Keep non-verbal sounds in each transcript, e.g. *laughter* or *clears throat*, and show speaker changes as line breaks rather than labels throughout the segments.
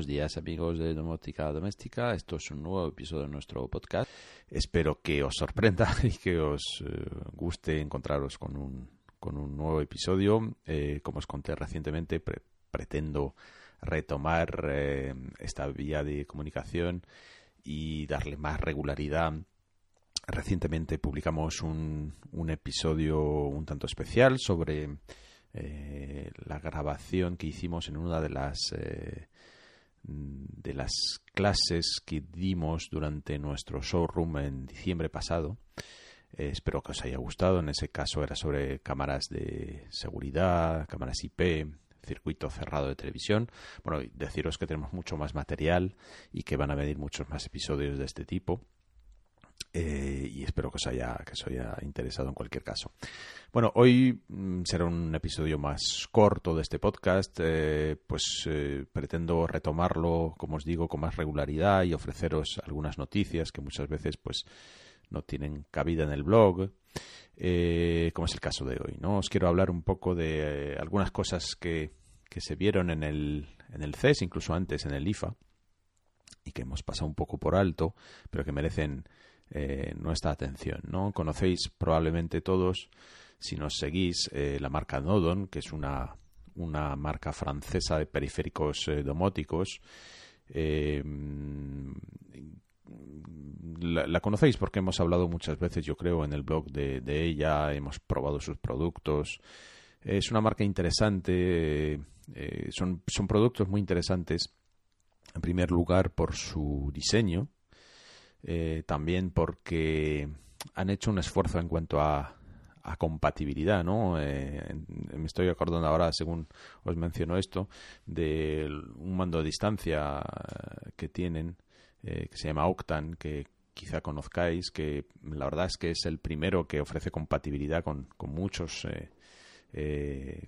Buenos días amigos de Domótica Doméstica, esto es un nuevo episodio de nuestro podcast. Espero que os sorprenda *laughs* y que os eh, guste encontraros con un, con un nuevo episodio. Eh, como os conté recientemente, pretendo retomar eh, esta vía de comunicación y darle más regularidad. Recientemente publicamos un, un episodio un tanto especial sobre la grabación que hicimos en una de las de las clases que dimos durante nuestro showroom en diciembre pasado. Eh, espero que os haya gustado. En ese caso era sobre cámaras de seguridad, cámaras IP, circuito cerrado de televisión. Bueno, deciros que tenemos mucho más material y que van a venir muchos más episodios de este tipo. Eh, y espero que os, haya, que os haya interesado en cualquier caso. Bueno, hoy mm, será un episodio más corto de este podcast, eh, pues eh, pretendo retomarlo, como os digo, con más regularidad y ofreceros algunas noticias que muchas veces pues no tienen cabida en el blog, como es el caso de hoy. ¿no? Os quiero hablar un poco de algunas cosas que, que se vieron en el, en el CES, incluso antes en el IFA, y que hemos pasado un poco por alto, pero que merecen eh, nuestra atención. ¿no? Conocéis probablemente todos, si nos seguís, eh, la marca Nodon, que es una, una marca francesa de periféricos eh, domóticos. La, conocéis porque hemos hablado muchas veces, yo creo, en el blog de, de ella, hemos probado sus productos. Es una marca interesante, son, son productos muy interesantes, en primer lugar por su diseño, eh, también porque han hecho un esfuerzo en cuanto a, compatibilidad, ¿no? Eh, me estoy acordando ahora, según os menciono esto, de un mando a distancia eh, que tienen, que se llama Octan, que quizá conozcáis, que la verdad es que es el primero que ofrece compatibilidad con, con muchos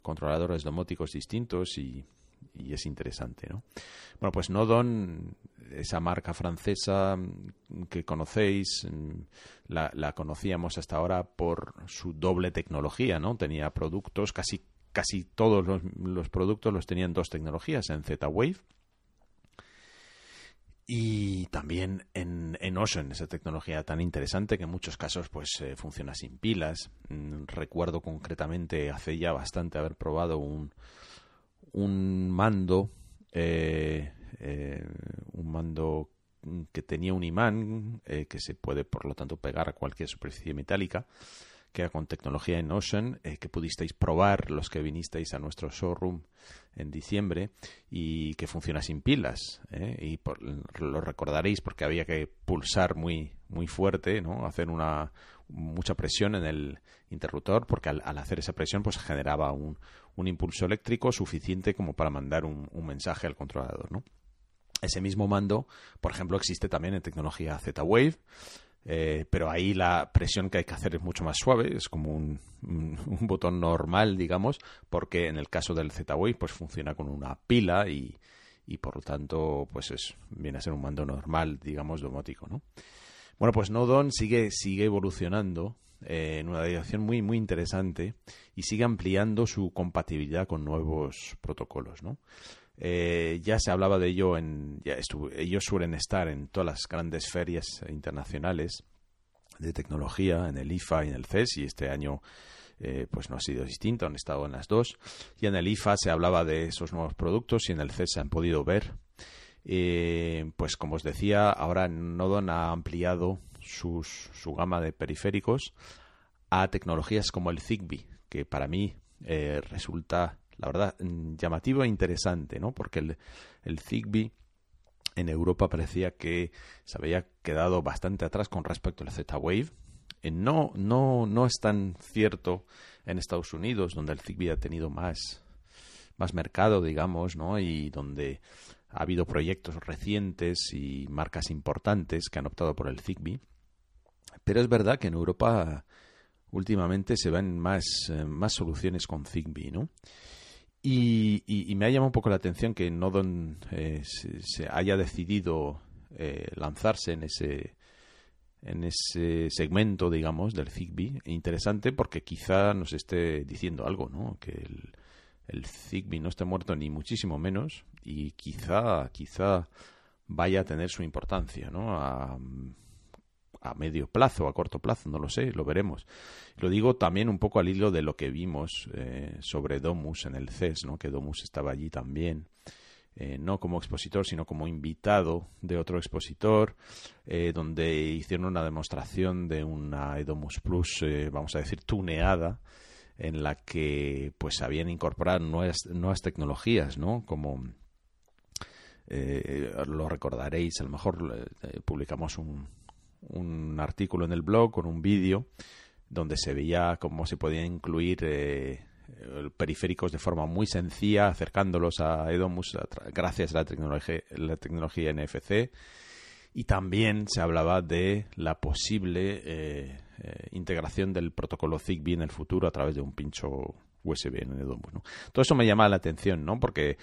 controladores domóticos distintos y, y es interesante, ¿no? Bueno, pues Nodon, esa marca francesa que conocéis, la, conocíamos hasta ahora por su doble tecnología, ¿no? Tenía productos, casi, casi todos los, los productos los tenían dos tecnologías, en Z-Wave y también en, en, Ocean, esa tecnología tan interesante que en muchos casos pues eh, funciona sin pilas. Mm, recuerdo concretamente hace ya bastante haber probado un, un mando, eh, eh, un mando que tenía un imán eh, que se puede, por lo tanto, pegar a cualquier superficie metálica, que con tecnología en Ocean, que pudisteis probar los que vinisteis a nuestro showroom en diciembre y que funciona sin pilas. Y lo recordaréis porque había que pulsar muy, muy fuerte, ¿no? hacer una, mucha presión en el interruptor porque al, hacer esa presión pues generaba un, un impulso eléctrico suficiente como para mandar un, mensaje al controlador. ¿no? Ese mismo mando, por ejemplo, existe también en tecnología Z-Wave, eh, pero ahí la presión que hay que hacer es mucho más suave, es como un, un, botón normal, digamos, porque en el caso del Z-Wave pues funciona con una pila y, y por lo tanto pues es, viene a ser un mando normal, digamos, domótico, ¿no? Bueno, pues Nodon sigue, sigue evolucionando eh, en una dirección muy, muy interesante y sigue ampliando su compatibilidad con nuevos protocolos, ¿no? Eh, ya se hablaba de ello en ellos suelen estar en todas las grandes ferias internacionales de tecnología en el IFA y en el CES y este año eh, pues no ha sido distinto han estado en las dos. Y en el IFA se hablaba de esos nuevos productos y en el CES se han podido ver. Pues como os decía ahora Nodon ha ampliado su gama de periféricos a tecnologías como el Zigbee, que para mí eh, resulta, la verdad, mm, llamativo e interesante, ¿no? Porque el, el Zigbee en Europa parecía que se había quedado bastante atrás con respecto al Z-Wave. Eh, no, no, no es tan cierto en Estados Unidos, donde el Zigbee ha tenido más, más mercado, digamos, ¿no? Y donde ha habido proyectos recientes y marcas importantes que han optado por el Zigbee. Pero es verdad que en Europa últimamente se ven más, eh, más soluciones con Zigbee, ¿no? Y, me ha llamado un poco la atención que Nodon eh, se, haya decidido eh, lanzarse en ese en ese segmento, digamos, del Zigbee. Interesante porque quizá nos esté diciendo algo, ¿no? Que el, el Zigbee no esté muerto ni muchísimo menos y quizá, quizá vaya a tener su importancia, ¿no? A, a medio plazo, a corto plazo, no lo sé, lo veremos. Lo digo también un poco al hilo de lo que vimos eh, sobre Domus en el CES, ¿no? que Domus estaba allí también, eh, no como expositor, sino como invitado de otro expositor, eh, donde hicieron una demostración de una Edomus Plus, vamos a decir, tuneada, en la que pues habían incorporado nuevas, nuevas tecnologías, ¿no? Como lo recordaréis, a lo mejor publicamos un, un artículo en el blog con un vídeo donde se veía cómo se podían incluir eh, periféricos de forma muy sencilla, acercándolos a Edomus gracias a la tecnología, la tecnología NFC. Y también se hablaba de la posible eh, eh, integración del protocolo Zigbee en el futuro a través de un pincho USB en Edomus. Todo eso me llama la atención, ¿no? Porque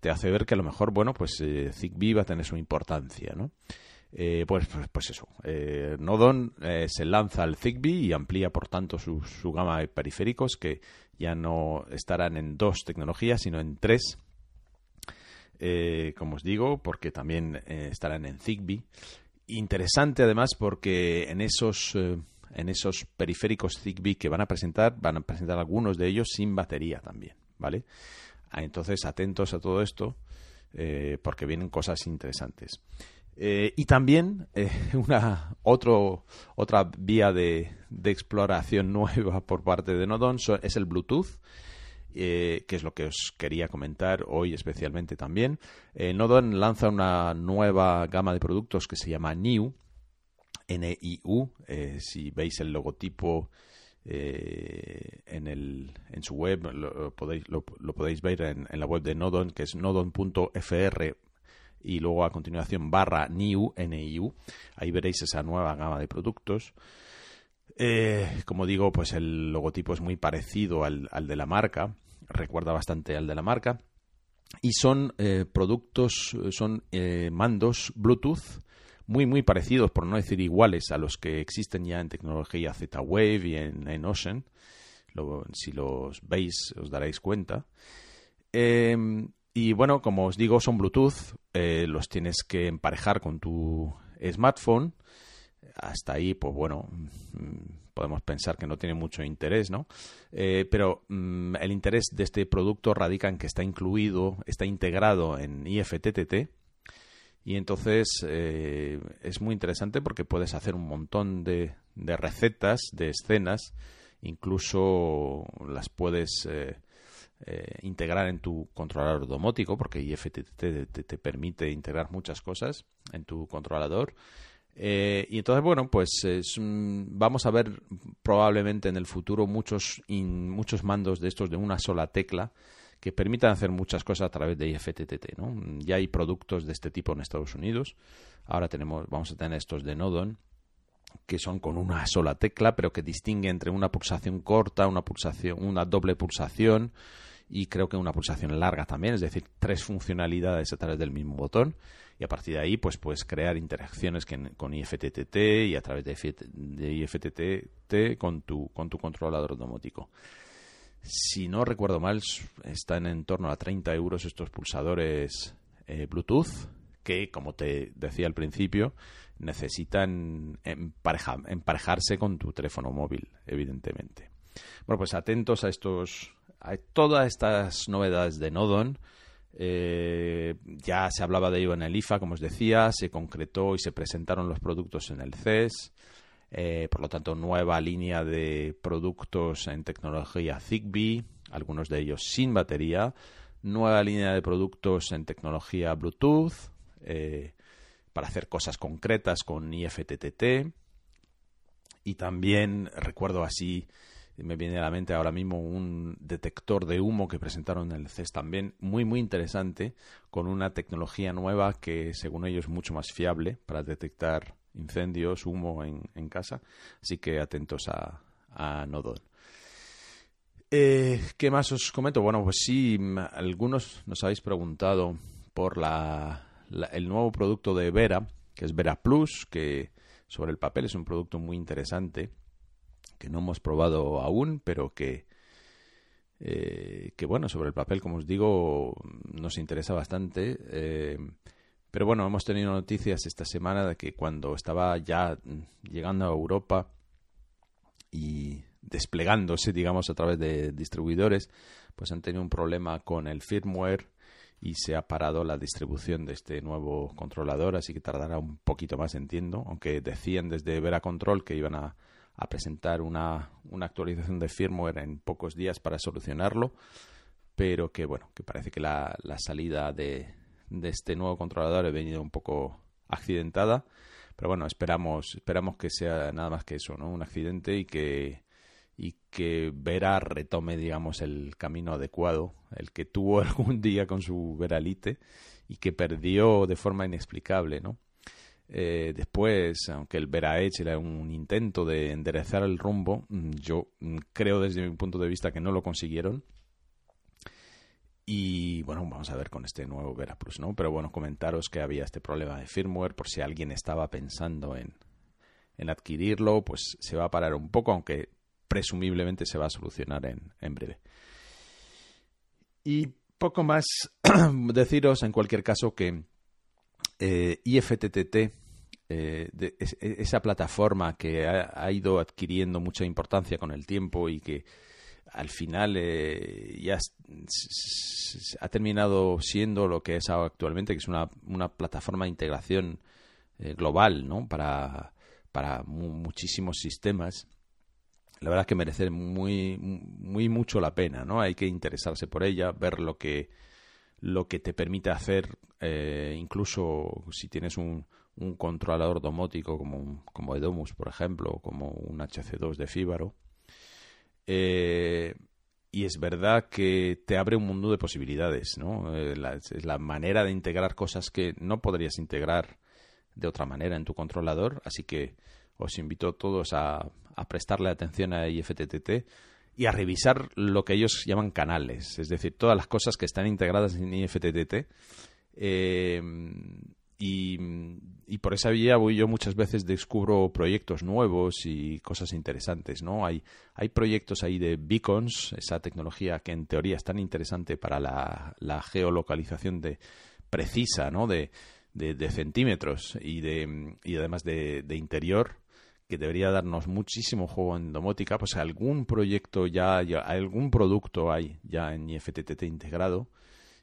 te hace ver que a lo mejor, bueno, pues Zigbee va a tener su importancia, ¿no? Eh, pues, pues, pues, eso, eh, Nodon eh, se lanza al Zigbee y amplía por tanto su, su, gama de periféricos que ya no estarán en dos tecnologías sino en tres, como os digo, porque también estarán en Zigbee. Interesante además porque en esos, en esos periféricos Zigbee que van a presentar, van a presentar algunos de ellos sin batería también, ¿vale? Ah, entonces atentos a todo esto porque vienen cosas interesantes. Eh, y también eh, *laughs* una otro, otra vía de, exploración *laughs* nueva por parte de Nodon es el Bluetooth, eh, que es lo que os quería comentar hoy especialmente también. Nodon lanza una nueva gama de productos que se llama NIU, N-I-U. si veis el logotipo en, el, en su web, lo, podéis, lo, podéis ver en, en, la web de Nodon, que es nodon.fr y luego a continuación barra NIU, NIU. Ahí veréis esa nueva gama de productos. Eh, como digo, pues el logotipo es muy parecido al, de la marca, recuerda bastante al de la marca. Y son eh, productos, son eh, mandos Bluetooth muy, muy parecidos, por no decir iguales, a los que existen ya en tecnología Z-Wave y en Ocean. si los veis, os daréis cuenta. Y bueno, como os digo, son Bluetooth, eh, los tienes que emparejar con tu smartphone. Hasta ahí, pues bueno, mm, podemos pensar que no tiene mucho interés, ¿no? Eh, pero mm, el interés de este producto radica en que está incluido, está integrado en IFTTT. Y entonces eh, es muy interesante porque puedes hacer un montón de, de recetas, de escenas, incluso las puedes integrar en tu controlador domótico, porque IFTTT te, te, permite integrar muchas cosas en tu controlador. Eh, y entonces, bueno, pues vamos a ver probablemente en el futuro muchos, muchos mandos de estos de una sola tecla que permitan hacer muchas cosas a través de IFTTT. ¿no? Ya hay productos de este tipo en Estados Unidos. Ahora tenemos, vamos a tener estos de Nodon que son con una sola tecla, pero que distingue entre una pulsación corta, una pulsación, una doble pulsación y creo que una pulsación larga también, es decir, tres funcionalidades a través del mismo botón y a partir de ahí pues puedes crear interacciones con IFTTT y a través de, IFTTT con tu, con tu controlador domótico. Si no recuerdo mal, están en torno a 30 euros estos pulsadores eh, Bluetooth que, como te decía al principio, necesitan emparejarse con tu teléfono móvil, evidentemente. Bueno, pues atentos a estos todas estas novedades de Nodon. Eh, ya se hablaba de ello en el IFA, como os decía, se concretó y se presentaron los productos en el CES. Eh, por lo tanto, nueva línea de productos en tecnología Zigbee, algunos de ellos sin batería. Nueva línea de productos en tecnología Bluetooth, eh, para hacer cosas concretas con IFTTT. Y también recuerdo así, me viene a la mente ahora mismo un detector de humo que presentaron en el CES también, muy muy interesante, con una tecnología nueva que según ellos es mucho más fiable para detectar incendios, humo en, en casa. Así que atentos a, a. Eh, ¿Qué más os comento? Bueno, pues sí, algunos nos habéis preguntado por la, el nuevo producto de Vera, que es Vera Plus, que sobre el papel es un producto muy interesante, que no hemos probado aún, pero que, eh, que bueno, sobre el papel, como os digo, nos interesa bastante. Eh, pero bueno, hemos tenido noticias esta semana de que cuando estaba ya llegando a Europa y desplegándose, digamos, a través de distribuidores, pues han tenido un problema con el firmware y se ha parado la distribución de este nuevo controlador, así que tardará un poquito más, entiendo, aunque decían desde Vera Control que iban a, presentar una, una, actualización de firmware en pocos días para solucionarlo, pero que bueno, que parece que la, la salida de, de este nuevo controlador ha venido un poco accidentada, pero bueno, esperamos, esperamos que sea nada más que eso, ¿no? Un accidente y que y que Vera retome, digamos, el camino adecuado, el que tuvo *laughs* algún día con su Veralite y que perdió de forma inexplicable, ¿no? Eh, después, aunque el Vera Edge era un intento de enderezar el rumbo, mm, yo mm, creo desde mi punto de vista que no lo consiguieron. Y bueno, vamos a ver con este nuevo Vera Plus, ¿no? Pero bueno, comentaros que había este problema de firmware por si alguien estaba pensando en, en adquirirlo, pues se va a parar un poco, aunque presumiblemente se va a solucionar en, breve. Y poco más *clears throat* deciros en cualquier caso que eh, IFTTT, eh, esa plataforma que ha, ido adquiriendo mucha importancia con el tiempo y que al final eh, ya ha terminado siendo lo que es actualmente, que es una, plataforma de integración global ¿no? para, para muchísimos sistemas la verdad es que merece muy, muy mucho la pena, ¿no? Hay que interesarse por ella, ver lo que, lo que te permite hacer, eh, incluso si tienes un, un controlador domótico como, como Edomus, por ejemplo, como un HC2 de Fíbaro. Eh, y es verdad que te abre un mundo de posibilidades, ¿no? Eh, es la manera de integrar cosas que no podrías integrar de otra manera en tu controlador, así que os invito a todos a, prestarle atención a IFTTT y a revisar lo que ellos llaman canales, es decir, todas las cosas que están integradas en IFTTT. Eh, y, por esa vía voy yo muchas veces descubro proyectos nuevos y cosas interesantes, ¿no? Hay, hay proyectos ahí de beacons, esa tecnología que en teoría es tan interesante para la, geolocalización de precisa, ¿no? De, de, centímetros y, de, y además de, interior que debería darnos muchísimo juego en domótica, pues algún proyecto ya, algún producto hay ya en IFTTT integrado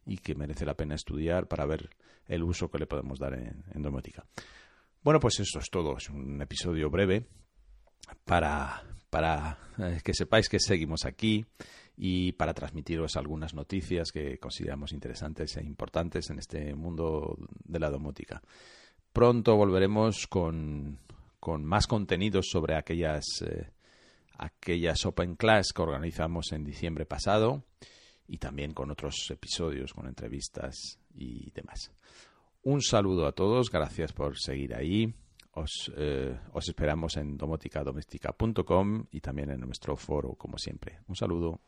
y que merece la pena estudiar para ver el uso que le podemos dar en, domótica. Bueno, pues eso es todo, es un episodio breve para, para eh, que sepáis que seguimos aquí y para transmitiros algunas noticias que consideramos interesantes e importantes en este mundo de la domótica. Pronto volveremos con con más contenidos sobre aquellas, eh, aquellas Open Class que organizamos en diciembre pasado y también con otros episodios, con entrevistas y demás. Un saludo a todos, gracias por seguir ahí. Os, eh, os esperamos en domoticadoméstica.com y también en nuestro foro, como siempre. Un saludo.